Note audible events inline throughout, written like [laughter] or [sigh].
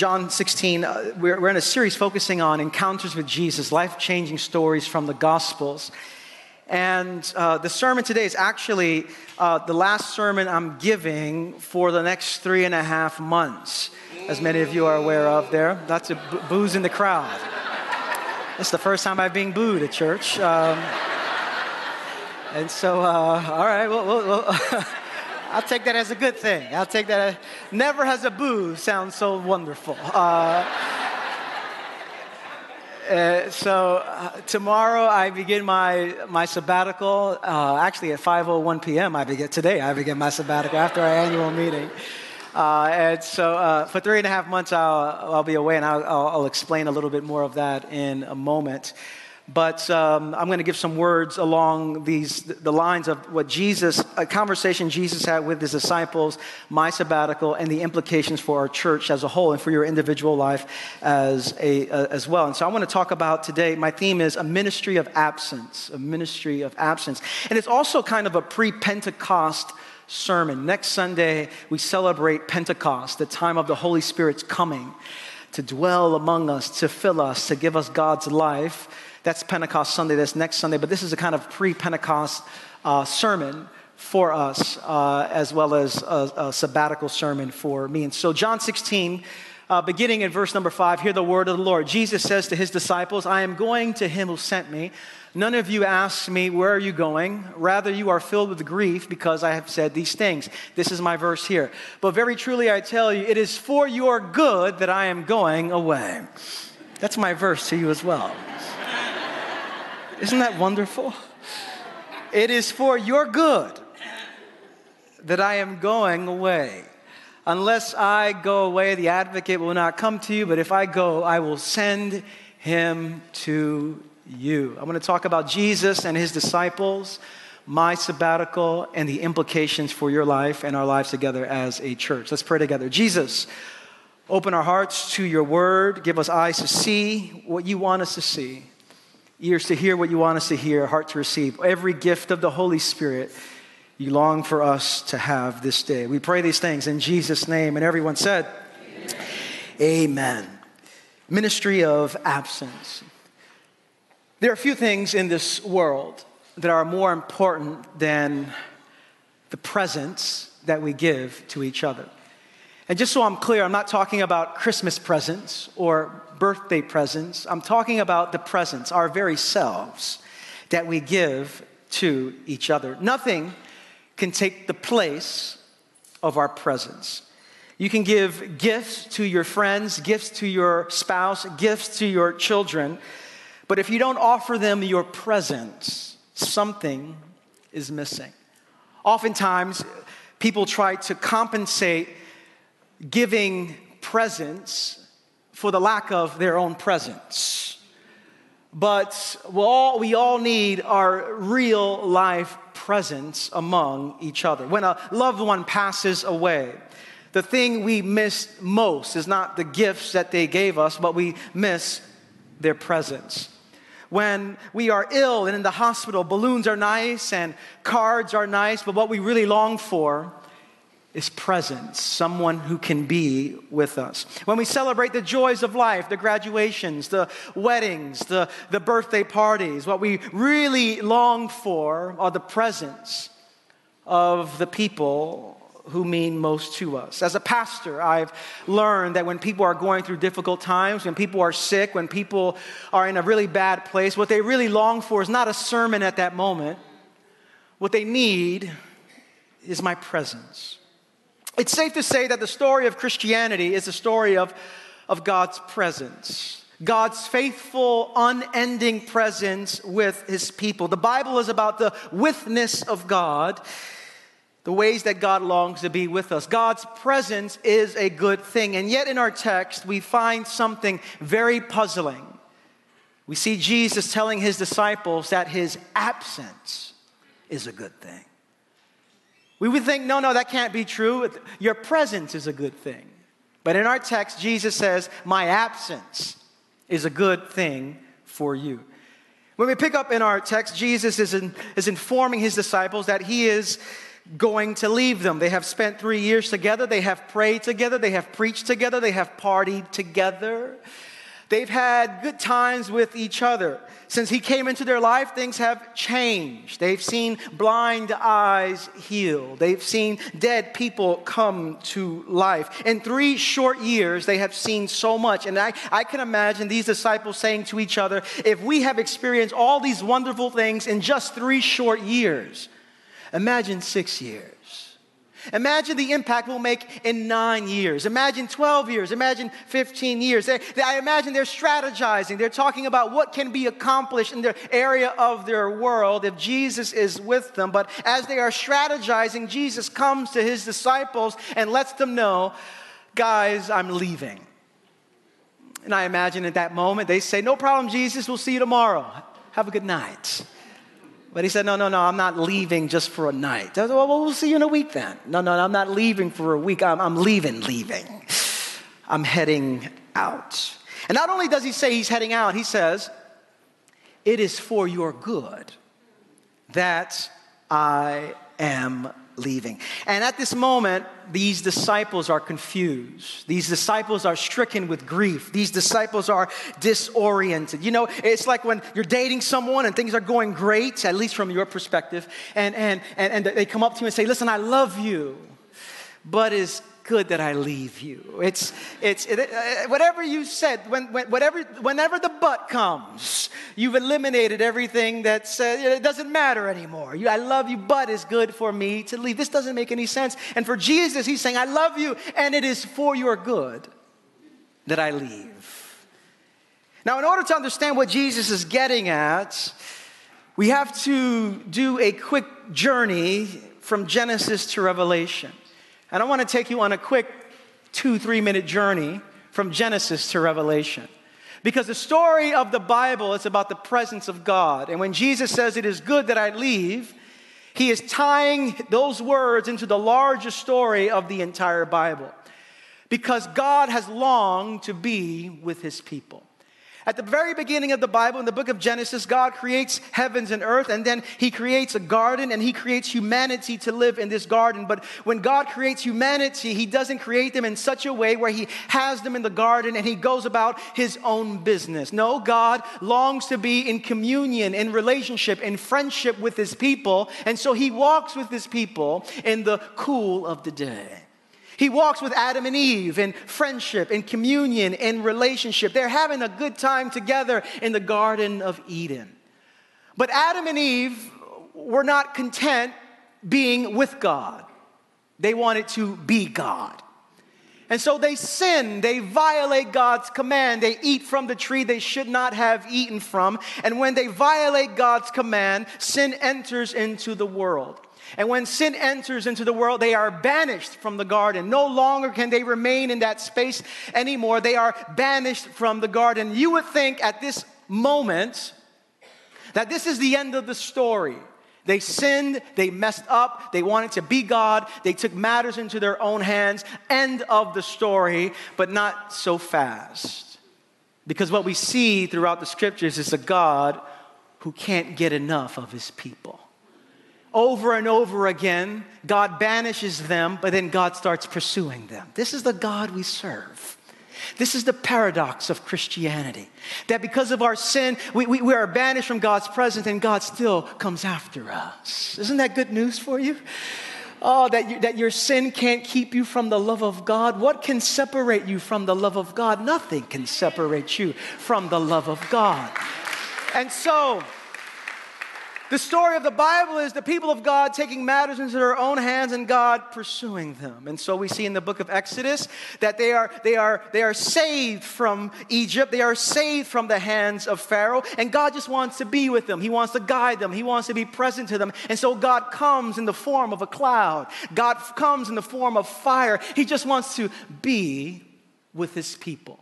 John 16, uh, we're, we're in a series focusing on encounters with Jesus, life changing stories from the Gospels. And uh, the sermon today is actually uh, the last sermon I'm giving for the next three and a half months, as many of you are aware of there. That's a b- boos in the crowd. That's the first time I've been booed at church. Um, and so, uh, all right, well, well, well [laughs] I'll take that as a good thing. I'll take that. As, never has a boo sound so wonderful. Uh, uh, so uh, tomorrow I begin my, my sabbatical. Uh, actually, at 5:01 p.m. I begin today. I begin my sabbatical after our annual meeting. Uh, and so uh, for three and a half months I'll, I'll be away, and I'll, I'll, I'll explain a little bit more of that in a moment. But um, I'm going to give some words along these the lines of what Jesus, a conversation Jesus had with his disciples, my sabbatical, and the implications for our church as a whole and for your individual life as a uh, as well. And so I want to talk about today. My theme is a ministry of absence, a ministry of absence, and it's also kind of a pre-Pentecost sermon. Next Sunday we celebrate Pentecost, the time of the Holy Spirit's coming to dwell among us, to fill us, to give us God's life. That's Pentecost Sunday, that's next Sunday, but this is a kind of pre Pentecost uh, sermon for us, uh, as well as a, a, sabbatical sermon for me. And so, John 16, uh, beginning in verse number five, hear the word of the Lord. Jesus says to his disciples, I am going to him who sent me. None of you ask me, Where are you going? Rather, you are filled with grief because I have said these things. This is my verse here. But very truly, I tell you, it is for your good that I am going away. That's my verse to you as well. Isn't that wonderful? It is for your good that I am going away. Unless I go away, the advocate will not come to you, but if I go, I will send him to you. I'm going to talk about Jesus and his disciples, my sabbatical, and the implications for your life and our lives together as a church. Let's pray together. Jesus, open our hearts to your word, give us eyes to see what you want us to see ears to hear what you want us to hear, heart to receive. Every gift of the Holy Spirit you long for us to have this day. We pray these things in Jesus' name. And everyone said, Amen. Amen. Ministry of absence. There are a few things in this world that are more important than the presents that we give to each other. And just so I'm clear, I'm not talking about Christmas presents or birthday presents. I'm talking about the presents, our very selves, that we give to each other. Nothing can take the place of our presence. You can give gifts to your friends, gifts to your spouse, gifts to your children, but if you don't offer them your presence, something is missing. Oftentimes, people try to compensate giving presents for the lack of their own presence. But we all, we all need our real life presence among each other. When a loved one passes away, the thing we miss most is not the gifts that they gave us, but we miss their presence. When we are ill and in the hospital, balloons are nice and cards are nice, but what we really long for is presence, someone who can be with us. When we celebrate the joys of life, the graduations, the weddings, the, the birthday parties, what we really long for are the presence of the people who mean most to us. As a pastor, I've learned that when people are going through difficult times, when people are sick, when people are in a really bad place, what they really long for is not a sermon at that moment. What they need is my presence. It's safe to say that the story of Christianity is a story of, of God's presence. God's faithful, unending presence with his people. The Bible is about the withness of God, the ways that God longs to be with us. God's presence is a good thing. And yet, in our text, we find something very puzzling. We see Jesus telling his disciples that his absence is a good thing. We would think, no, no, that can't be true. Your presence is a good thing. But in our text, Jesus says, My absence is a good thing for you. When we pick up in our text, Jesus is, in, is informing his disciples that he is going to leave them. They have spent three years together. They have prayed together. They have preached together. They have partied together. They've had good times with each other. Since he came into their life, things have changed. They've seen blind eyes healed. They've seen dead people come to life. In three short years, they have seen so much. And I, I can imagine these disciples saying to each other, if we have experienced all these wonderful things in just three short years, imagine six years. Imagine the impact we'll make in nine years. Imagine 12 years. Imagine 15 years. They, they, I imagine they're strategizing. They're talking about what can be accomplished in their area of their world if Jesus is with them. But as they are strategizing, Jesus comes to his disciples and lets them know, guys, I'm leaving. And I imagine at that moment they say, No problem, Jesus, we'll see you tomorrow. Have a good night. But he said, No, no, no, I'm not leaving just for a night. I said, well, we'll see you in a week then. No, no, I'm not leaving for a week. I'm, I'm leaving, leaving. I'm heading out. And not only does he say he's heading out, he says, It is for your good that I am leaving. And at this moment, these disciples are confused. These disciples are stricken with grief. These disciples are disoriented. You know, it's like when you're dating someone and things are going great, at least from your perspective, and, and, and, and they come up to you and say, Listen, I love you, but is good that I leave you. It's, it's it, uh, whatever you said, when, when, whatever, whenever the but comes, you've eliminated everything that says it doesn't matter anymore. You, I love you, but it's good for me to leave. This doesn't make any sense. And for Jesus, he's saying, I love you, and it is for your good that I leave. Now, in order to understand what Jesus is getting at, we have to do a quick journey from Genesis to Revelation. And I want to take you on a quick two, three minute journey from Genesis to Revelation. Because the story of the Bible is about the presence of God. And when Jesus says, It is good that I leave, he is tying those words into the larger story of the entire Bible. Because God has longed to be with his people. At the very beginning of the Bible, in the book of Genesis, God creates heavens and earth, and then He creates a garden and He creates humanity to live in this garden. But when God creates humanity, He doesn't create them in such a way where He has them in the garden and He goes about His own business. No, God longs to be in communion, in relationship, in friendship with His people, and so He walks with His people in the cool of the day. He walks with Adam and Eve in friendship, in communion, in relationship. They're having a good time together in the Garden of Eden. But Adam and Eve were not content being with God, they wanted to be God. And so they sin, they violate God's command, they eat from the tree they should not have eaten from. And when they violate God's command, sin enters into the world. And when sin enters into the world, they are banished from the garden. No longer can they remain in that space anymore. They are banished from the garden. You would think at this moment that this is the end of the story. They sinned, they messed up, they wanted to be God, they took matters into their own hands. End of the story, but not so fast. Because what we see throughout the scriptures is a God who can't get enough of his people. Over and over again, God banishes them, but then God starts pursuing them. This is the God we serve. This is the paradox of Christianity that because of our sin, we, we, we, are banished from God's presence and God still comes after us. Isn't that good news for you? Oh, that, you, that your sin can't keep you from the love of God. What can separate you from the love of God? Nothing can separate you from the love of God. And so, the story of the Bible is the people of God taking matters into their own hands and God pursuing them. And so we see in the book of Exodus that they are, they are, they are saved from Egypt. They are saved from the hands of Pharaoh. And God just wants to be with them. He wants to guide them. He wants to be present to them. And so God comes in the form of a cloud. God comes in the form of fire. He just wants to be with his people.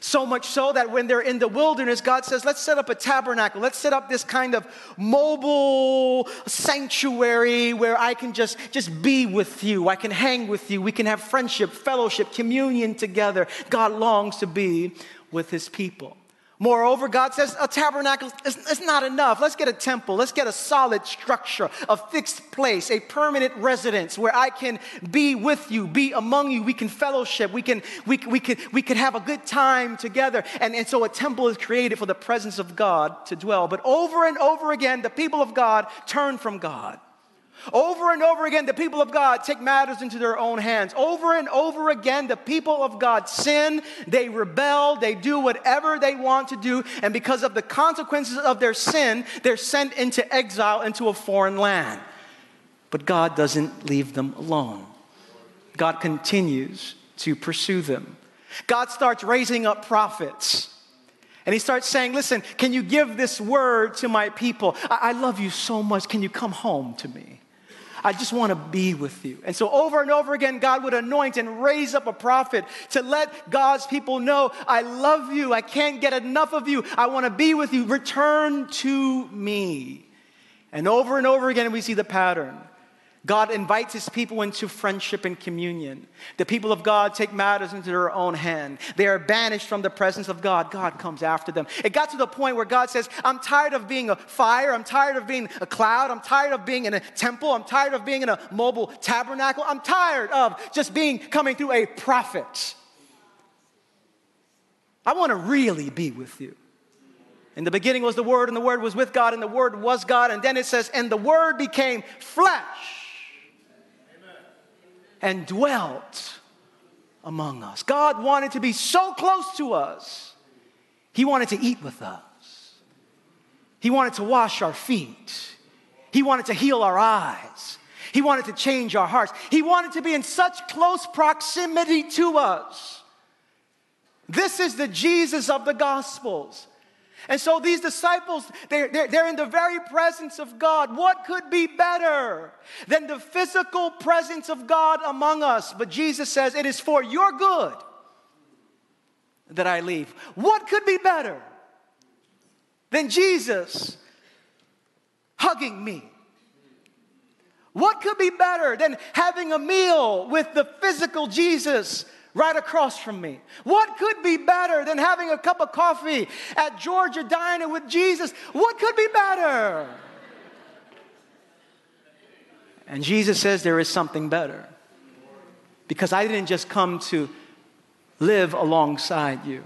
So much so that when they're in the wilderness, God says, let's set up a tabernacle. Let's set up this kind of mobile sanctuary where I can just, just be with you. I can hang with you. We can have friendship, fellowship, communion together. God longs to be with his people. Moreover, God says a tabernacle is, is, not enough. Let's get a temple. Let's get a solid structure, a fixed place, a permanent residence where I can be with you, be among you. We can fellowship. We can, we, we, can, we can have a good time together. And, and so a temple is created for the presence of God to dwell. But over and over again, the people of God turn from God. Over and over again, the people of God take matters into their own hands. Over and over again, the people of God sin, they rebel, they do whatever they want to do, and because of the consequences of their sin, they're sent into exile into a foreign land. But God doesn't leave them alone, God continues to pursue them. God starts raising up prophets. And he starts saying, Listen, can you give this word to my people? I, I love you so much. Can you come home to me? I just want to be with you. And so, over and over again, God would anoint and raise up a prophet to let God's people know, I love you. I can't get enough of you. I want to be with you. Return to me. And over and over again, we see the pattern. God invites his people into friendship and communion. The people of God take matters into their own hand. They are banished from the presence of God. God comes after them. It got to the point where God says, I'm tired of being a fire. I'm tired of being a cloud. I'm tired of being in a temple. I'm tired of being in a mobile tabernacle. I'm tired of just being coming through a prophet. I want to really be with you. In the beginning was the Word, and the Word was with God, and the Word was God. And then it says, and the Word became flesh and dwelt among us. God wanted to be so close to us, He wanted to eat with us, He wanted to wash our feet, He wanted to heal our eyes. He wanted to change our hearts. He wanted to be in such close proximity to us. This is the Jesus of the Gospels. And so these disciples, they're, they're, they're, in the very presence of God. What could be better than the physical presence of God among us? But Jesus says, It is for your good that I leave. What could be better than Jesus hugging me? What could be better than having a meal with the physical Jesus right across from me. What could be better than having a cup of coffee at Georgia Diner with Jesus? What could be better? And Jesus says there is something better. Because I didn't just come to live alongside you,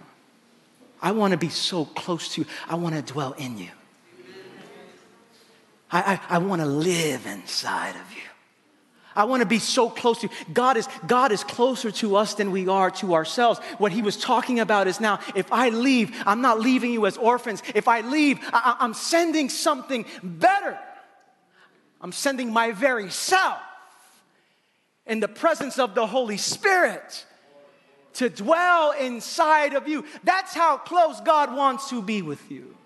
I want to be so close to you, I want to dwell in you. I, I, I want to live inside of you. I want to be so close to you. God is, God is closer to us than we are to ourselves. What he was talking about is now, if I leave, I'm not leaving you as orphans. If I leave, I, I'm sending something better. I'm sending my very self in the presence of the Holy Spirit to dwell inside of you. That's how close God wants to be with you.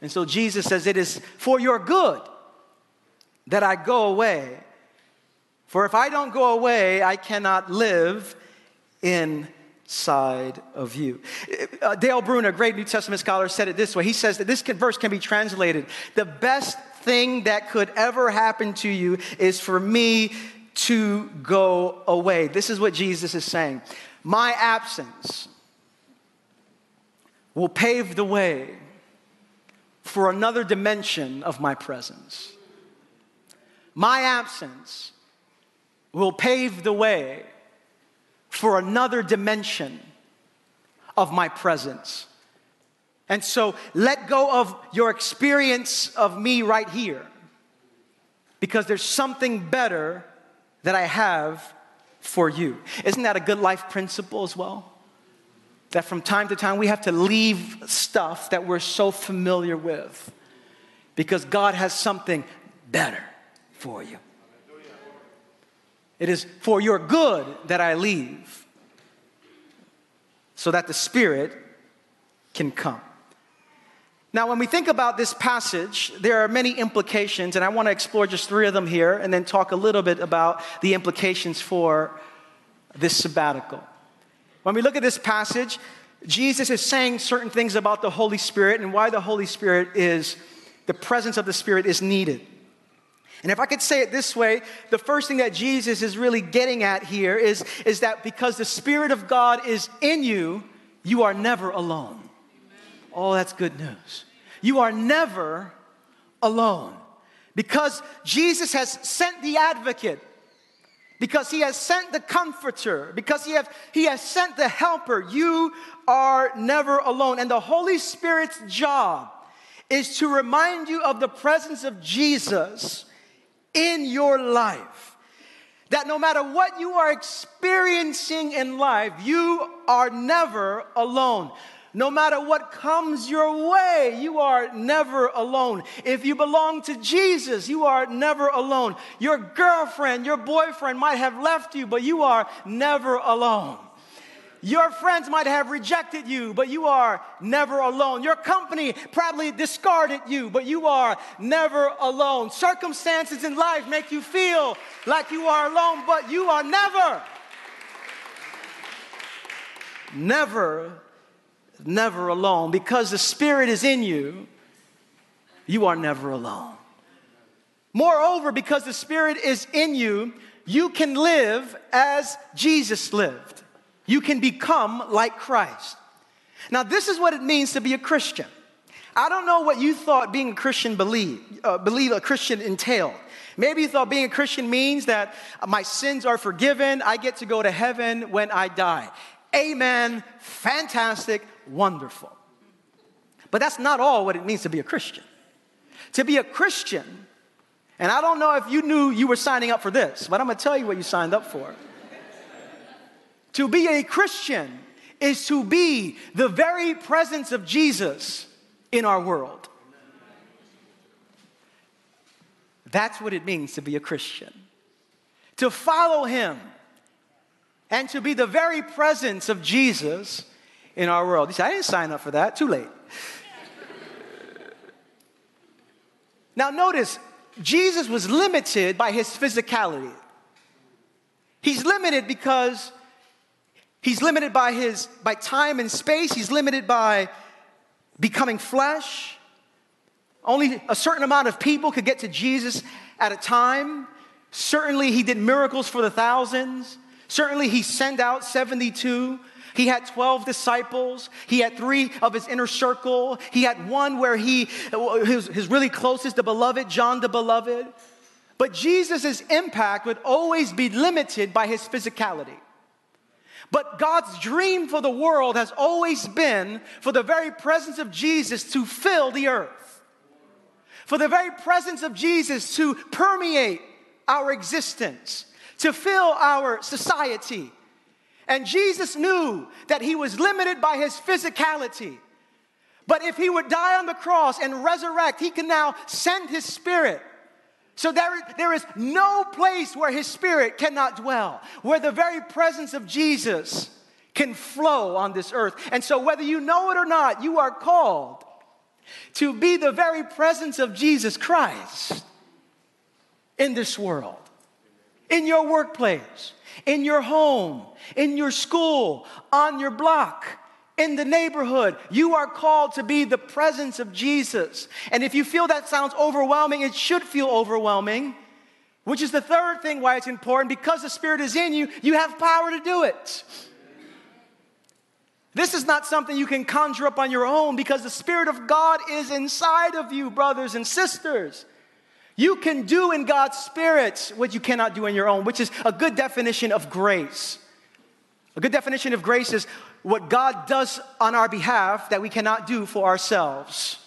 And so Jesus says, It is for your good that I go away. For if I don't go away, I cannot live inside of you. Uh, Dale Bruner, a great New Testament scholar, said it this way. He says that this verse can be translated The best thing that could ever happen to you is for me to go away. This is what Jesus is saying. My absence will pave the way for another dimension of my presence. My absence will pave the way for another dimension of my presence. And so let go of your experience of me right here because there's something better that I have for you. Isn't that a good life principle as well? That from time to time we have to leave stuff that we're so familiar with because God has something better for you. It is for your good that I leave, so that the Spirit can come. Now, when we think about this passage, there are many implications, and I want to explore just three of them here and then talk a little bit about the implications for this sabbatical. When we look at this passage, Jesus is saying certain things about the Holy Spirit and why the Holy Spirit is, the presence of the Spirit is needed. And if I could say it this way, the first thing that Jesus is really getting at here is, is that because the Spirit of God is in you, you are never alone. Oh, that's good news. You are never alone because Jesus has sent the advocate, because he has sent the comforter, because he, have, he has sent the helper. You are never alone. And the Holy Spirit's job is to remind you of the presence of Jesus in your life. That no matter what you are experiencing in life, you are never alone. No matter what comes your way, you are never alone. If you belong to Jesus, you are never alone. Your girlfriend, your boyfriend might have left you, but you are never alone. Your friends might have rejected you, but you are never alone. Your company probably discarded you, but you are never alone. Circumstances in life make you feel like you are alone, but you are never, never, never alone. Because the Spirit is in you, you are never alone. Moreover, because the Spirit is in you, you can live as Jesus lived you can become like Christ. Now, this is what it means to be a Christian. I don't know what you thought being a Christian believe, uh, believe a Christian entailed. Maybe you thought being a Christian means that my sins are forgiven, I get to go to heaven when I die. Amen. Fantastic. Wonderful. But that's not all what it means to be a Christian. To be a Christian, and I don't know if you knew you were signing up for this, but I'm gonna tell you what you signed up for. To be a Christian is to be the very presence of Jesus in our world. That's what it means to be a Christian. To follow Him and to be the very presence of Jesus in our world. You say, I didn't sign up for that, too late. [laughs] now, notice, Jesus was limited by his physicality. He's limited because He's limited by his by time and space. He's limited by becoming flesh. Only a certain amount of people could get to Jesus at a time. Certainly he did miracles for the thousands. Certainly he sent out 72. He had 12 disciples. He had three of his inner circle. He had one where he, his, his really closest, the beloved, John the beloved. But Jesus' impact would always be limited by his physicality. But God's dream for the world has always been for the very presence of Jesus to fill the earth, for the very presence of Jesus to permeate our existence, to fill our society. And Jesus knew that he was limited by his physicality. But if he would die on the cross and resurrect, he can now send his spirit so there, there is no place where his spirit cannot dwell, where the very presence of Jesus can flow on this earth. And so, whether you know it or not, you are called to be the very presence of Jesus Christ in this world, in your workplace, in your home, in your school, on your block, in the neighborhood. You are called to be the presence of Jesus. And if you feel that sounds overwhelming, it should feel overwhelming, which is the third thing why it's important. Because the Spirit is in you, you have power to do it. This is not something you can conjure up on your own because the Spirit of God is inside of you, brothers and sisters. You can do in God's Spirit what you cannot do in your own, which is a good definition of grace. A good definition of grace is what God does on our behalf that we cannot do for ourselves.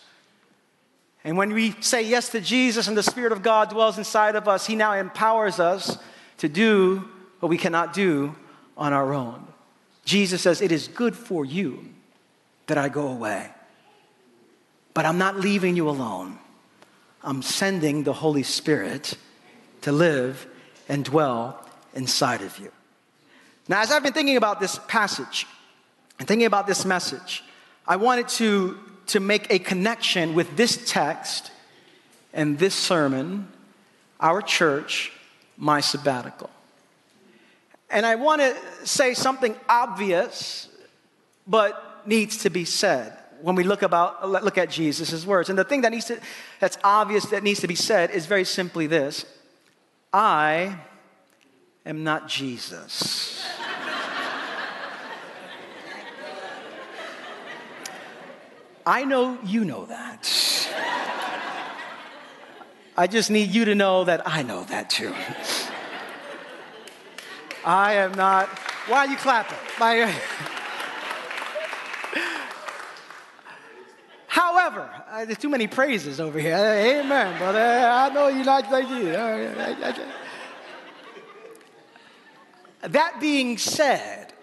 And when we say yes to Jesus and the Spirit of God dwells inside of us, He now empowers us to do what we cannot do on our own. Jesus says, It is good for you that I go away. But I'm not leaving you alone. I'm sending the Holy Spirit to live and dwell inside of you. Now, as I've been thinking about this passage, and thinking about this message, I wanted to, to make a connection with this text and this sermon, our church, my sabbatical. And I want to say something obvious, but needs to be said when we look about look at Jesus' words. And the thing that needs to that's obvious that needs to be said is very simply this: I am not Jesus. I know you know that. I just need you to know that I know that too. I am not. Why are you clapping? My, However, uh, there's too many praises over here. Amen, brother. I know you like like you. That being said,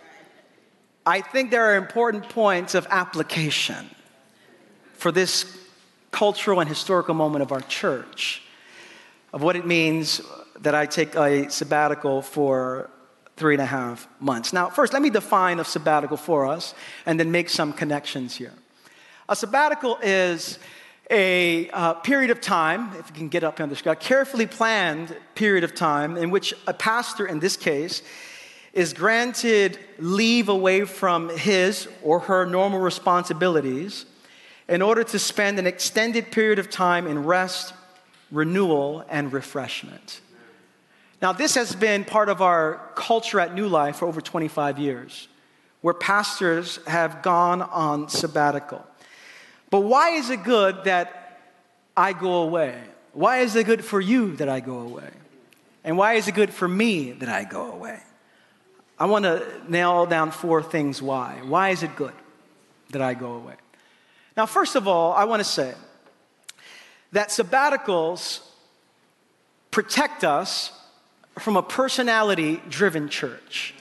I think there are important points of application for this cultural and historical moment of our church of what it means that I take a sabbatical for three and a half months. Now, first, let me define a sabbatical for us and then make some connections here. A sabbatical is a uh, period of time, if you can get up on the screen, a carefully planned period of time in which a pastor, in this case, is granted leave away from his or her normal responsibilities in order to spend an extended period of time in rest, renewal, and refreshment. Now, this has been part of our culture at New Life for over 25 years, where pastors have gone on sabbatical. But why is it good that I go away? Why is it good for you that I go away? And why is it good for me that I go away? I want to nail down four things why. Why is it good that I go away? Now, first of all, I want to say that sabbaticals protect us from a personality driven church.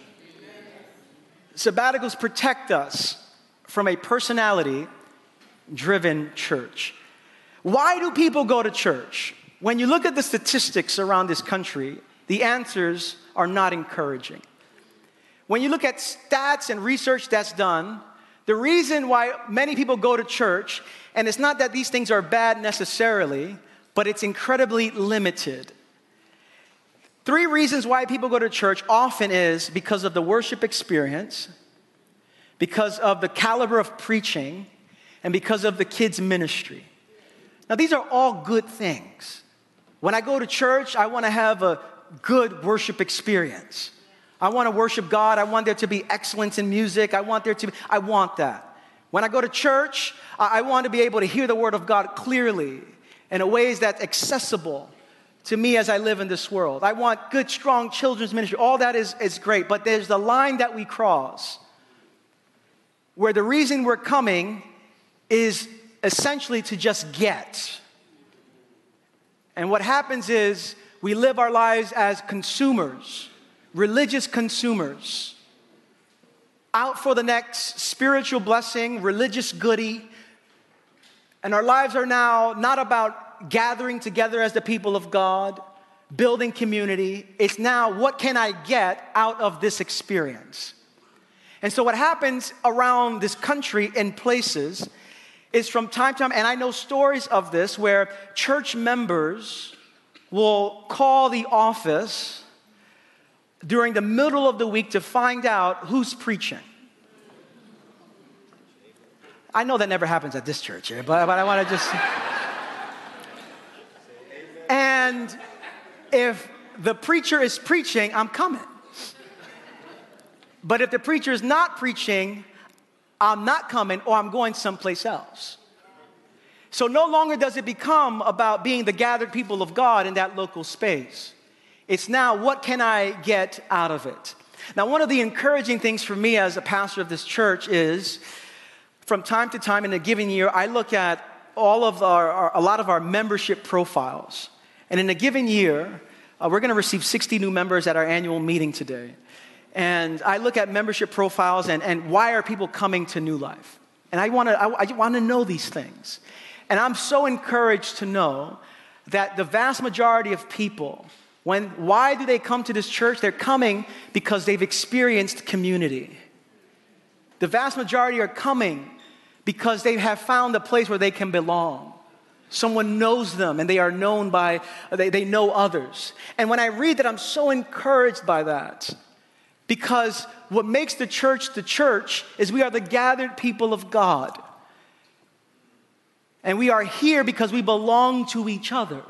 Sabbaticals protect us from a personality driven church. Why do people go to church? When you look at the statistics around this country, the answers are not encouraging. When you look at stats and research that's done, the reason why many people go to church, and it's not that these things are bad necessarily, but it's incredibly limited. Three reasons why people go to church often is because of the worship experience, because of the caliber of preaching, and because of the kids' ministry. Now, these are all good things. When I go to church, I want to have a good worship experience. I want to worship God. I want there to be excellence in music. I want there to be, I want that. When I go to church, I want to be able to hear the word of God clearly in a ways that's accessible to me as I live in this world. I want good, strong children's ministry. All that is, is great, but there's the line that we cross where the reason we're coming is essentially to just get. And what happens is we live our lives as consumers, religious consumers, out for the next spiritual blessing, religious goody. And our lives are now not about gathering together as the people of God, building community. It's now what can I get out of this experience? And so, what happens around this country in places is from time to time, and I know stories of this where church members will call the office during the middle of the week to find out who's preaching. I know that never happens at this church eh, but, but I want to just. and if the preacher is preaching, I'm coming. But if the preacher is not preaching, I'm not coming or I'm going someplace else. So no longer does it become about being the gathered people of God in that local space. It's now, what can I get out of it? Now, one of the encouraging things for me as a pastor of this church is from time to time in a given year, I look at all of our, our a lot of our membership profiles. And in a given year, uh, we're going to receive 60 new members at our annual meeting today and I look at membership profiles and, and why are people coming to New Life? And I wanna, I, I wanna know these things. And I'm so encouraged to know that the vast majority of people, when, why do they come to this church? They're coming because they've experienced community. The vast majority are coming because they have found a place where they can belong. Someone knows them and they are known by, they, they know others. And when I read that, I'm so encouraged by that. Because what makes the church the church is we are the gathered people of God. And we are here because we belong to each other.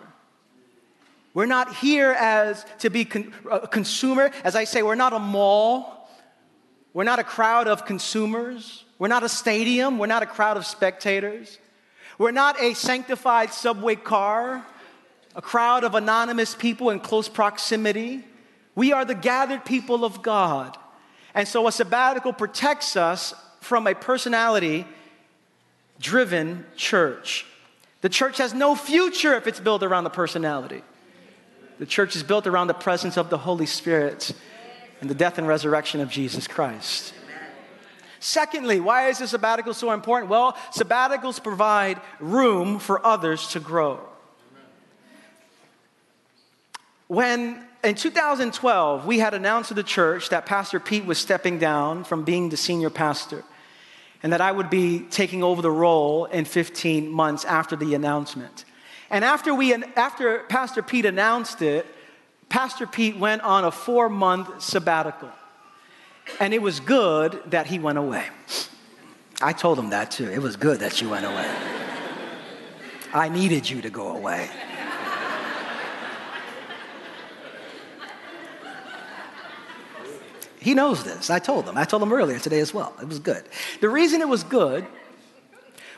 We're not here as to be con- a consumer. As I say, we're not a mall. We're not a crowd of consumers. We're not a stadium. We're not a crowd of spectators. We're not a sanctified subway car, a crowd of anonymous people in close proximity. We are the gathered people of God. And so a sabbatical protects us from a personality driven church. The church has no future if it's built around the personality. The church is built around the presence of the Holy Spirit and the death and resurrection of Jesus Christ. Secondly, why is the sabbatical so important? Well, sabbaticals provide room for others to grow. When in 2012, we had announced to the church that Pastor Pete was stepping down from being the senior pastor and that I would be taking over the role in 15 months after the announcement. And after, we, after Pastor Pete announced it, Pastor Pete went on a four month sabbatical. And it was good that he went away. I told him that too. It was good that you went away. I needed you to go away. He knows this. I told him. I told him earlier today as well. It was good. The reason it was good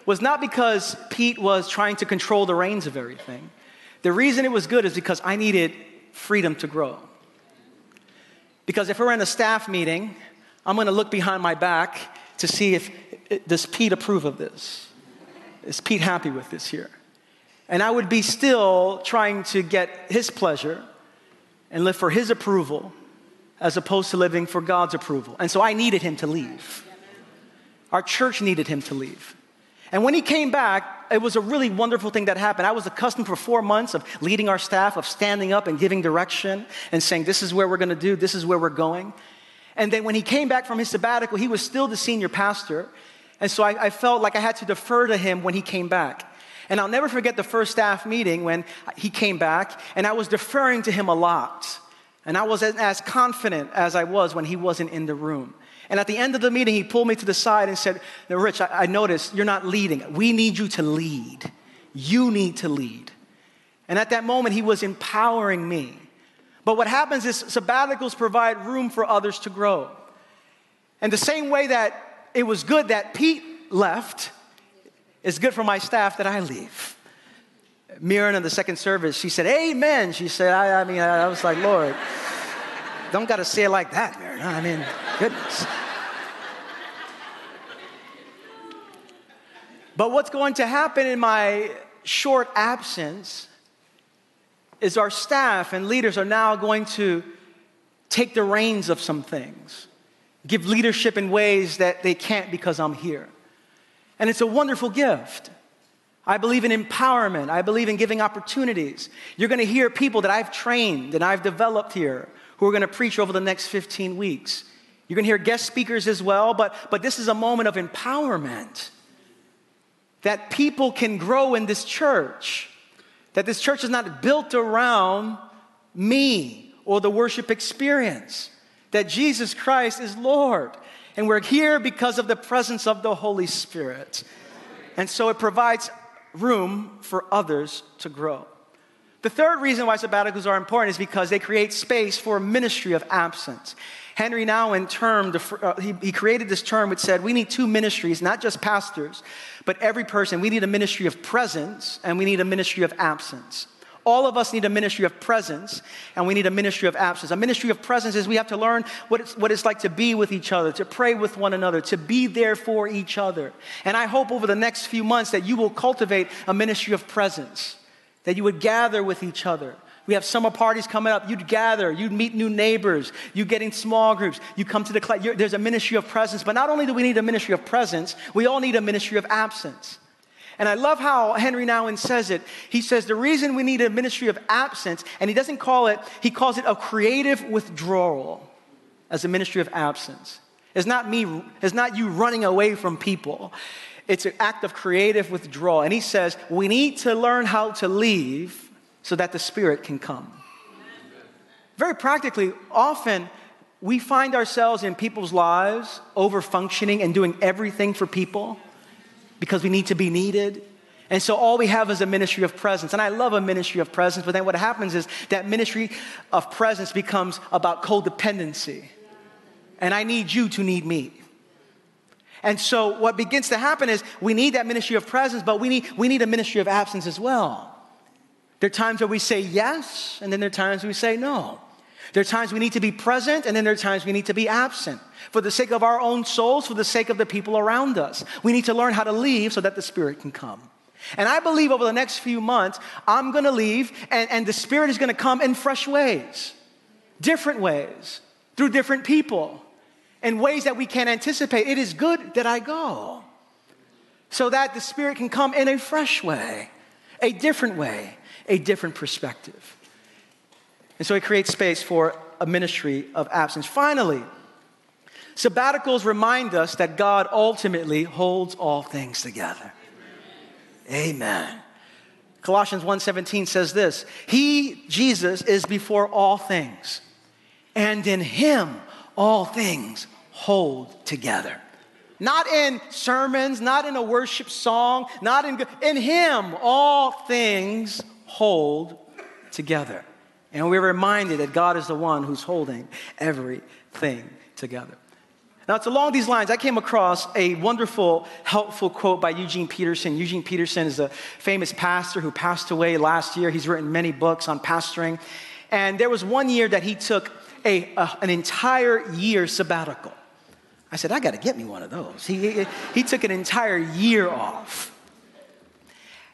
was not because Pete was trying to control the reins of everything. The reason it was good is because I needed freedom to grow. Because if we're in a staff meeting, I'm going to look behind my back to see if does Pete approve of this? Is Pete happy with this here? And I would be still trying to get his pleasure and live for his approval as opposed to living for God's approval. And so I needed him to leave. Our church needed him to leave. And when he came back, it was a really wonderful thing that happened. I was accustomed for four months of leading our staff, of standing up and giving direction and saying, This is where we're going to do, this is where we're going. And then when he came back from his sabbatical, he was still the senior pastor. And so I, I felt like I had to defer to him when he came back. And I'll never forget the first staff meeting when he came back, and I was deferring to him a lot. And I wasn't as confident as I was when he wasn't in the room. And at the end of the meeting, he pulled me to the side and said, Rich, I, I noticed you're not leading. We need you to lead. You need to lead. And at that moment, he was empowering me. But what happens is sabbaticals provide room for others to grow. And the same way that it was good that Pete left, it's good for my staff that I leave. Mirren in the second service, she said, Amen. She said, I, I mean, I, I was like, Lord, don't got to say it like that, Mirren. I mean, goodness. But what's going to happen in my short absence is our staff and leaders are now going to take the reins of some things, give leadership in ways that they can't because I'm here. And it's a wonderful gift. I believe in empowerment. I believe in giving opportunities. You're going to hear people that I've trained and I've developed here who are going to preach over the next 15 weeks. You're going to hear guest speakers as well, but, but this is a moment of empowerment that people can grow in this church. That this church is not built around me or the worship experience. That Jesus Christ is Lord. And we're here because of the presence of the Holy Spirit. And so it provides room for others to grow. The third reason why sabbaticals are important is because they create space for a ministry of absence. Henry Nouwen termed, uh, he, he created this term which said we need two ministries, not just pastors, but every person. We need a ministry of presence and we need a ministry of absence. All of us need a ministry of presence and we need a ministry of absence. A ministry of presence is we have to learn what it's, what it's like to be with each other, to pray with one another, to be there for each other. And I hope over the next few months that you will cultivate a ministry of presence, that you would gather with each other. We have summer parties coming up. You'd gather, you'd meet new neighbors, you get in small groups, you come to the class. There's a ministry of presence, but not only do we need a ministry of presence, we all need a ministry of absence. And I love how Henry Nouwen says it. He says the reason we need a ministry of absence, and he doesn't call it, he calls it a creative withdrawal as a ministry of absence. It's not me, it's not you running away from people. It's an act of creative withdrawal. And he says we need to learn how to leave so that the Spirit can come. Very practically, often we find ourselves in people's lives over functioning and doing everything for people because we need to be needed. And so all we have is a ministry of presence. And I love a ministry of presence, but then what happens is that ministry of presence becomes about codependency. And I need you to need me. And so what begins to happen is we need that ministry of presence, but we need, we need a ministry of absence as well. There are times where we say yes, and then there are times we say no. There are times we need to be present, and then there are times we need to be absent. For the sake of our own souls, for the sake of the people around us. We need to learn how to leave so that the Spirit can come. And I believe over the next few months, I'm gonna leave, and, and the Spirit is gonna come in fresh ways, different ways, through different people in ways that we can't anticipate. It is good that I go so that the Spirit can come in a fresh way, a different way, a different perspective. And so it creates space for a ministry of absence. Finally, sabbaticals remind us that God ultimately holds all things together. Amen. Colossians 1:17 says this, "He Jesus is before all things, and in him all things hold together. Not in sermons, not in a worship song, not in, in Him, all things hold together. And we're reminded that God is the one who's holding everything together. Now, it's along these lines, I came across a wonderful, helpful quote by Eugene Peterson. Eugene Peterson is a famous pastor who passed away last year. He's written many books on pastoring. And there was one year that he took a, a, an entire year sabbatical. I said, I got to get me one of those. He, he, he took an entire year off.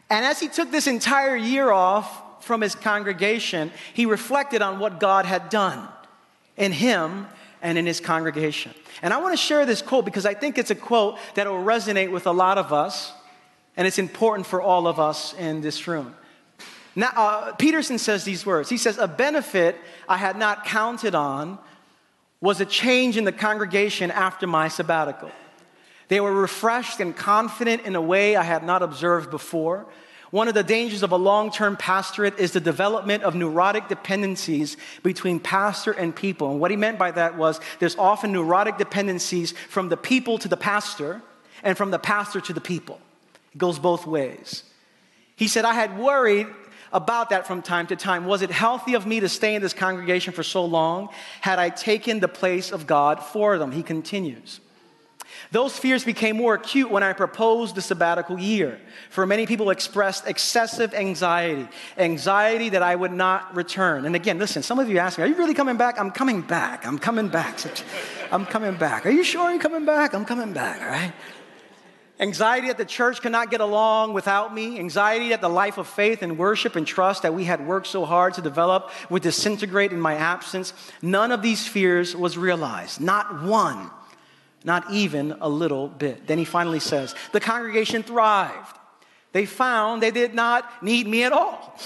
And as he took this entire year off from his congregation, he reflected on what God had done in him and in his congregation. And I want to share this quote because I think it's a quote that will resonate with a lot of us, and it's important for all of us in this room. Now, uh, Peterson says these words. He says, A benefit I had not counted on was a change in the congregation after my sabbatical. They were refreshed and confident in a way I had not observed before. One of the dangers of a long term pastorate is the development of neurotic dependencies between pastor and people. And what he meant by that was there's often neurotic dependencies from the people to the pastor and from the pastor to the people. It goes both ways. He said, I had worried about that from time to time. Was it healthy of me to stay in this congregation for so long? Had I taken the place of God for them? He continues. Those fears became more acute when I proposed the sabbatical year. For many people expressed excessive anxiety, anxiety that I would not return. And again, listen, some of you ask me, are you really coming back? I'm coming back. I'm coming back. I'm coming back. Are you sure you're coming back? I'm coming back, all right? Anxiety that the church cannot get along without me. Anxiety that the life of faith and worship and trust that we had worked so hard to develop would disintegrate in my absence. None of these fears was realized. Not one. Not even a little bit. Then he finally says, The congregation thrived. They found they did not need me at all.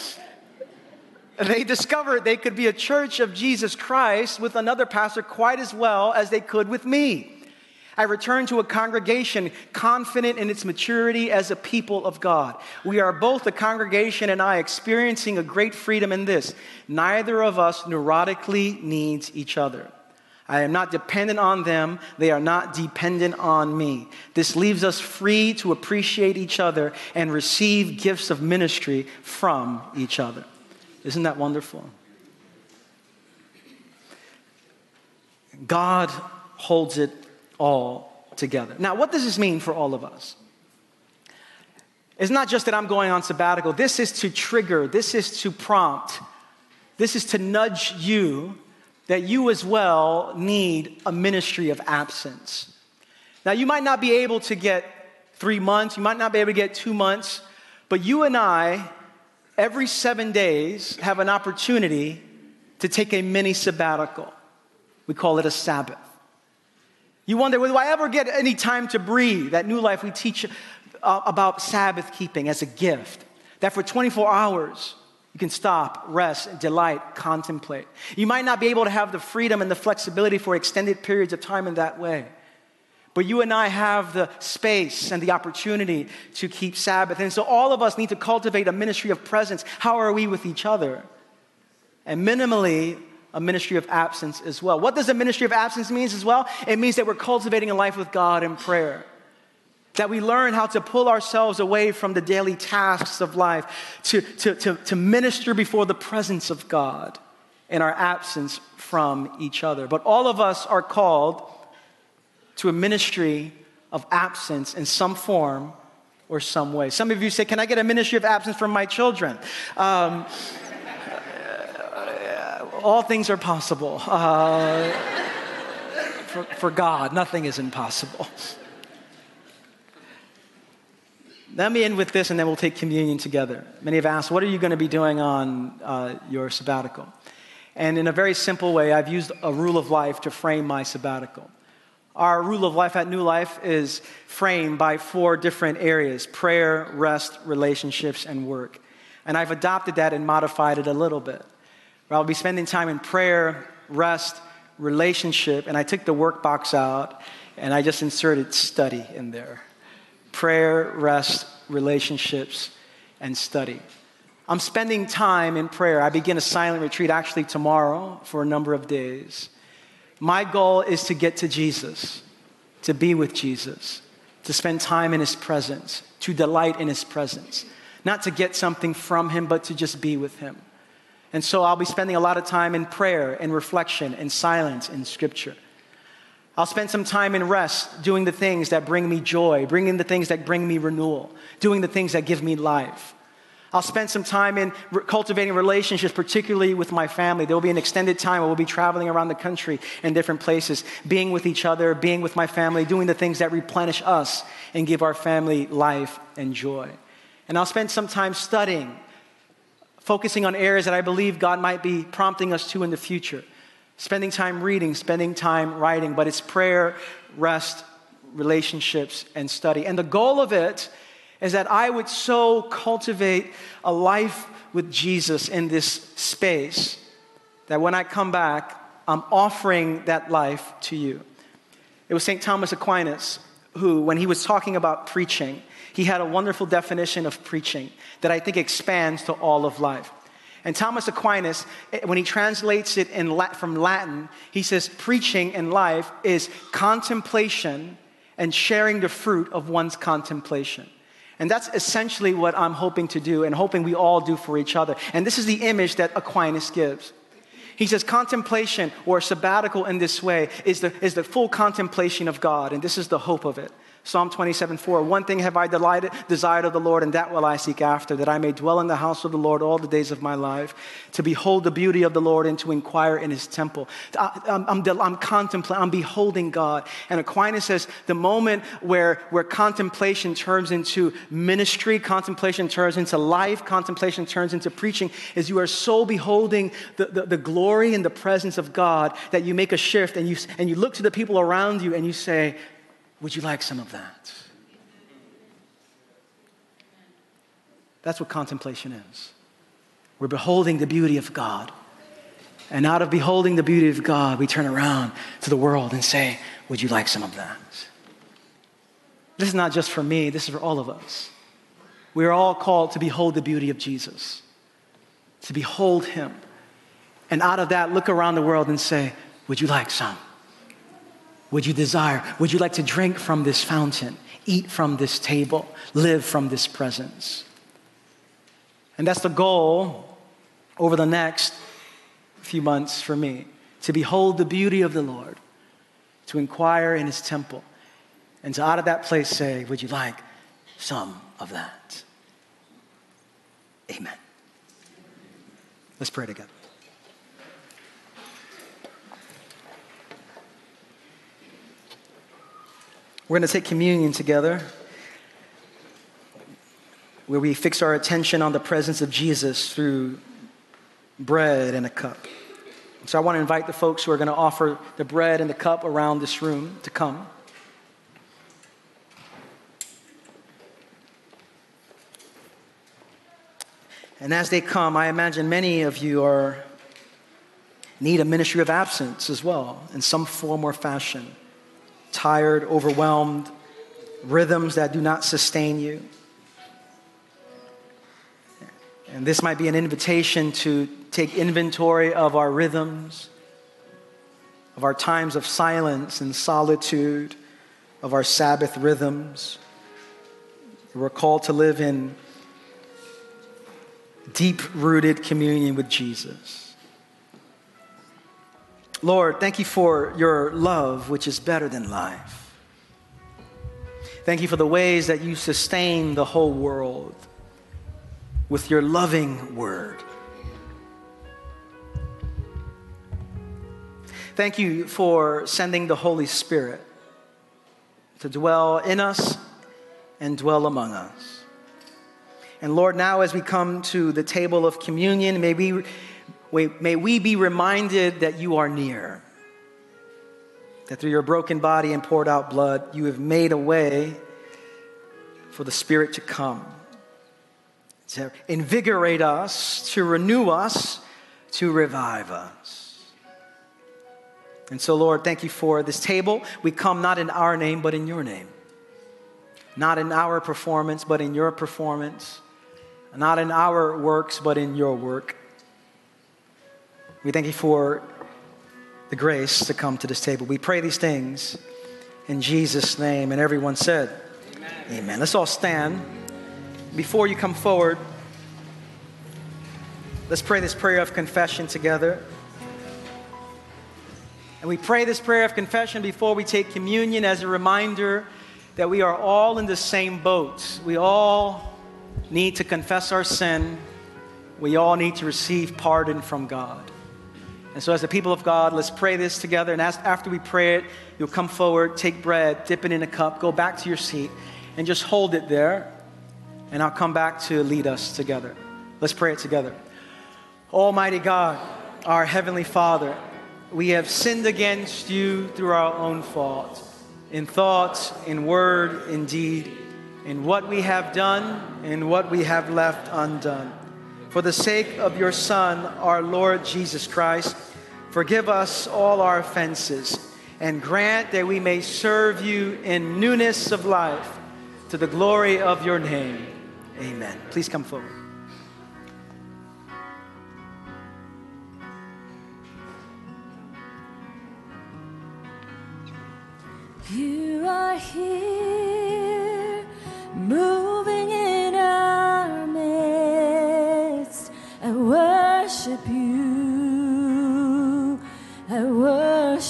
They discovered they could be a church of Jesus Christ with another pastor quite as well as they could with me. I return to a congregation confident in its maturity as a people of God. We are both, the congregation and I, experiencing a great freedom in this. Neither of us neurotically needs each other. I am not dependent on them. They are not dependent on me. This leaves us free to appreciate each other and receive gifts of ministry from each other. Isn't that wonderful? God holds it all together. Now, what does this mean for all of us? It's not just that I'm going on sabbatical. This is to trigger, this is to prompt, this is to nudge you that you as well need a ministry of absence. Now, you might not be able to get three months, you might not be able to get two months, but you and I, every seven days, have an opportunity to take a mini sabbatical. We call it a Sabbath. You wonder, will I ever get any time to breathe? That new life we teach uh, about Sabbath keeping as a gift. That for 24 hours, you can stop, rest, delight, contemplate. You might not be able to have the freedom and the flexibility for extended periods of time in that way. But you and I have the space and the opportunity to keep Sabbath. And so all of us need to cultivate a ministry of presence. How are we with each other? And minimally, a ministry of absence as well. What does a ministry of absence mean as well? It means that we're cultivating a life with God in prayer. That we learn how to pull ourselves away from the daily tasks of life to, to, to, to minister before the presence of God in our absence from each other. But all of us are called to a ministry of absence in some form or some way. Some of you say, Can I get a ministry of absence from my children? Um, all things are possible. Uh, for, for God, nothing is impossible. Let me end with this and then we'll take communion together. Many have asked, What are you going to be doing on uh, your sabbatical? And in a very simple way, I've used a rule of life to frame my sabbatical. Our rule of life at New Life is framed by four different areas prayer, rest, relationships, and work. And I've adopted that and modified it a little bit. I'll be spending time in prayer, rest, relationship, and I took the work box out and I just inserted study in there prayer, rest, relationships, and study. I'm spending time in prayer. I begin a silent retreat actually tomorrow for a number of days. My goal is to get to Jesus, to be with Jesus, to spend time in his presence, to delight in his presence. Not to get something from him, but to just be with him. And so I'll be spending a lot of time in prayer and reflection and silence in scripture. I'll spend some time in rest doing the things that bring me joy, bringing the things that bring me renewal, doing the things that give me life. I'll spend some time in cultivating relationships, particularly with my family. There will be an extended time where we'll be traveling around the country in different places, being with each other, being with my family, doing the things that replenish us and give our family life and joy. And I'll spend some time studying, focusing on areas that I believe God might be prompting us to in the future. Spending time reading, spending time writing, but it's prayer, rest, relationships, and study. And the goal of it is that I would so cultivate a life with Jesus in this space that when I come back, I'm offering that life to you. It was St. Thomas Aquinas who, when he was talking about preaching, he had a wonderful definition of preaching that I think expands to all of life. And Thomas Aquinas, eh, when he translates it in Latin, from Latin, he says, Preaching in life is contemplation and sharing the fruit of one's contemplation. And that's essentially what I'm hoping to do and hoping we all do for each other. And this is the image that Aquinas gives. He says contemplation or sabbatical in this way is the, is the full contemplation of God, and this is the hope of it. Psalm 27 4. One thing have I delighted, desired of the Lord, and that will I seek after, that I may dwell in the house of the Lord all the days of my life, to behold the beauty of the Lord and to inquire in his temple. I, am I'm, I'm, I'm contemplating, I'm beholding God. And Aquinas says the moment where, where contemplation turns into ministry, contemplation turns into life, contemplation turns into preaching, is you are so beholding the, the, the glory and the presence of God that you make a shift and you, and you look to the people around you and you say, would you like some of that? That's what contemplation is. We're beholding the beauty of God. And out of beholding the beauty of God, we turn around to the world and say, Would you like some of that? This is not just for me, this is for all of us. We are all called to behold the beauty of Jesus, to behold Him. And out of that, look around the world and say, Would you like some? Would you desire? Would you like to drink from this fountain, eat from this table, live from this presence? And that's the goal over the next few months for me to behold the beauty of the Lord, to inquire in his temple, and to out of that place say, Would you like some of that? Amen. Let's pray together. We're going to take communion together, where we fix our attention on the presence of Jesus through bread and a cup. So I want to invite the folks who are going to offer the bread and the cup around this room to come. And as they come, I imagine many of you are need a ministry of absence as well in some form or fashion tired, overwhelmed, rhythms that do not sustain you. And this might be an invitation to take inventory of our rhythms, of our times of silence and solitude, of our Sabbath rhythms. We're called to live in deep rooted communion with Jesus. Lord, thank you for your love, which is better than life. Thank you for the ways that you sustain the whole world with your loving word. Thank you for sending the Holy Spirit to dwell in us and dwell among us. And Lord, now as we come to the table of communion, may we, may we be reminded that you are near. That through your broken body and poured out blood, you have made a way for the Spirit to come, to invigorate us, to renew us, to revive us. And so, Lord, thank you for this table. We come not in our name, but in your name. Not in our performance, but in your performance. Not in our works, but in your work. We thank you for the grace to come to this table. We pray these things in Jesus' name. And everyone said, Amen. Amen. Let's all stand. Before you come forward, let's pray this prayer of confession together. And we pray this prayer of confession before we take communion as a reminder that we are all in the same boat. We all need to confess our sin. We all need to receive pardon from God. And so, as the people of God, let's pray this together. And as, after we pray it, you'll come forward, take bread, dip it in a cup, go back to your seat, and just hold it there. And I'll come back to lead us together. Let's pray it together. Almighty God, our Heavenly Father, we have sinned against you through our own fault, in thought, in word, in deed, in what we have done, in what we have left undone. For the sake of your Son, our Lord Jesus Christ, forgive us all our offenses and grant that we may serve you in newness of life to the glory of your name. Amen. Please come forward. You are here, moving in our midst. I worship you.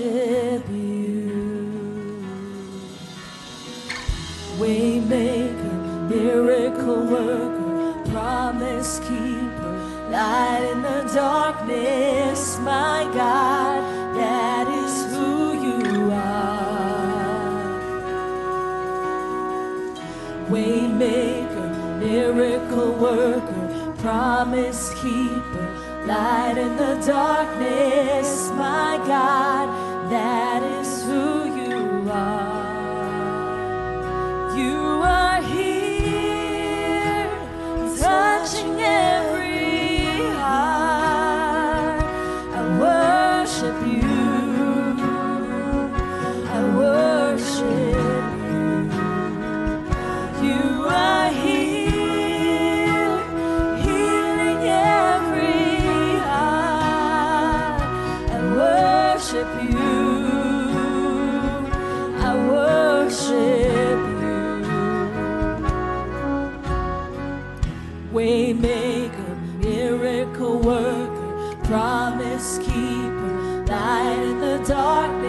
worship you. Waymaker, miracle worker, promise keeper, light in the darkness, my God, that is who you are. Waymaker, miracle worker, promise keeper, light in the darkness, my God, that in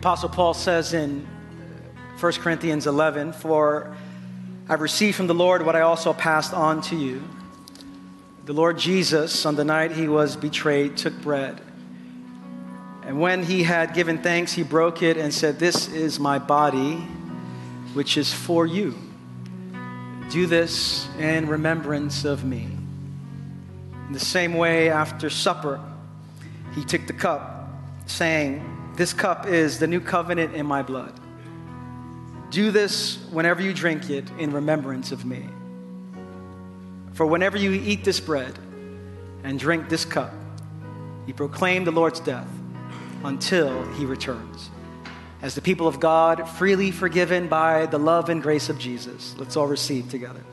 Apostle Paul says in uh, 1 Corinthians 11, For I've received from the Lord what I also passed on to you. The Lord Jesus, on the night he was betrayed, took bread. And when he had given thanks, he broke it and said, This is my body, which is for you. Do this in remembrance of me. In the same way, after supper, he took the cup, saying, This cup is the new covenant in my blood. Do this whenever you drink it in remembrance of me. For whenever you eat this bread and drink this cup, you proclaim the Lord's death until he returns. As the people of God, freely forgiven by the love and grace of Jesus, let's all receive together.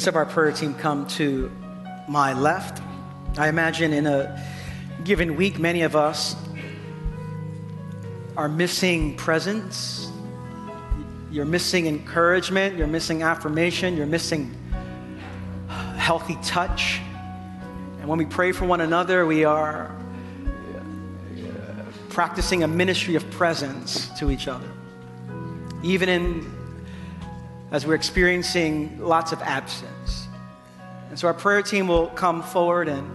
Let's have our prayer team come to my left. I imagine in a given week, many of us are missing presence. You're missing encouragement. You're missing affirmation. You're missing healthy touch. And when we pray for one another, we are practicing a ministry of presence to each other. Even in as we're experiencing lots of absence. And so our prayer team will come forward, and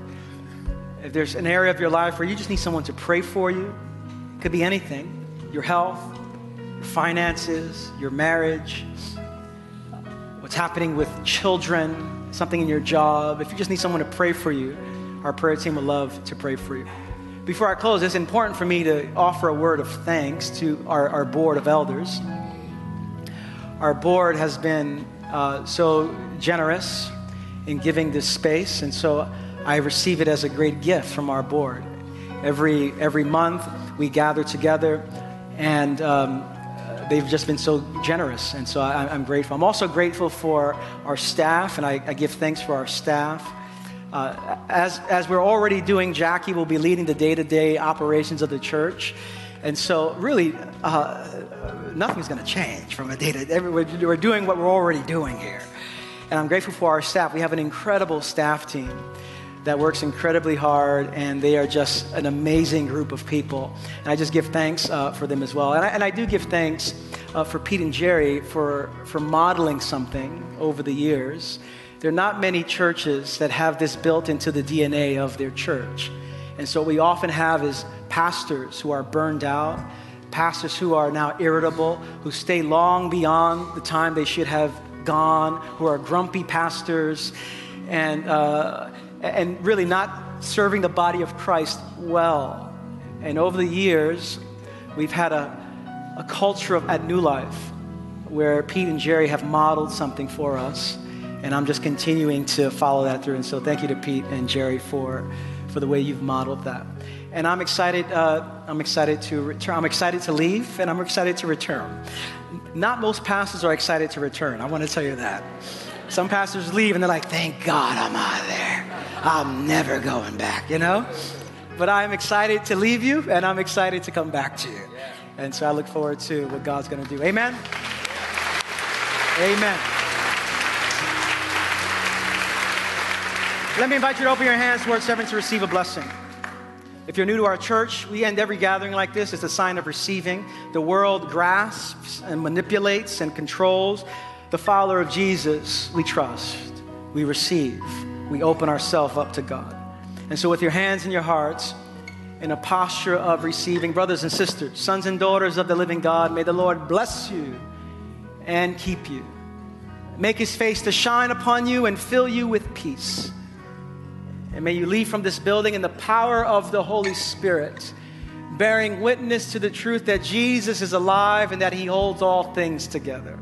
if there's an area of your life where you just need someone to pray for you, it could be anything your health, your finances, your marriage, what's happening with children, something in your job. If you just need someone to pray for you, our prayer team would love to pray for you. Before I close, it's important for me to offer a word of thanks to our, our board of elders our board has been uh, so generous in giving this space, and so I receive it as a great gift from our board. Every every month we gather together, and um, they've just been so generous, and so I, am grateful. I'm also grateful for our staff, and I, I give thanks for our staff. Uh, as, as we're already doing, Jackie will be leading the day to day operations of the church. And so, really, uh, nothing's going to change from a day to day. We're doing what we're already doing here. And I'm grateful for our staff. We have an incredible staff team that works incredibly hard, and they are just an amazing group of people. And I just give thanks uh, for them as well. And I, and I do give thanks uh, for Pete and Geri for, for modeling something over the years. There are not many churches that have this built into the DNA of their church. And so, what we often have is pastors who are burned out, pastors who are now irritable, who stay long beyond the time they should have gone, who are grumpy pastors, and, uh, and really not serving the body of Christ well. And over the years, we've had a, a culture of, at New Life where Pete and Geri have modeled something for us. And I'm just continuing to follow that through. And so thank you to Pete and Geri for, for the way you've modeled that and I'm excited. Uh, I'm excited to return. I'm excited to leave, and I'm excited to return. Not most pastors are excited to return. I want to tell you that. Some pastors leave, and they're like, "Thank God I'm out of there. I'm never going back." You know. But I'm excited to leave you, and I'm excited to come back to you. And so I look forward to what God's going to do. Amen. Amen. Let me invite you to open your hands towards heaven to receive a blessing. If you're new to our church, we end every gathering like this. It's a sign of receiving. The world grasps and manipulates and controls. The follower of Jesus, we trust, we receive, we open ourselves up to God. And so, with your hands and your hearts, in a posture of receiving, brothers and sisters, sons and daughters of the living God, may the Lord bless you and keep you. Make his face to shine upon you and fill you with peace. And may you leave from this building in the power of the Holy Spirit, bearing witness to the truth that Jesus is alive and that he holds all things together.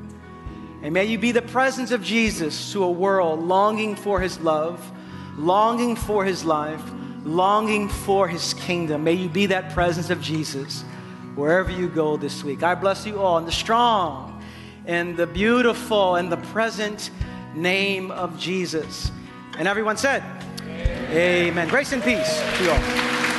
And may you be the presence of Jesus to a world longing for his love, longing for his life, longing for his kingdom. May you be that presence of Jesus wherever you go this week. I bless you all in the strong and the beautiful and the present name of Jesus. And everyone said, Amen. Grace and peace to you all.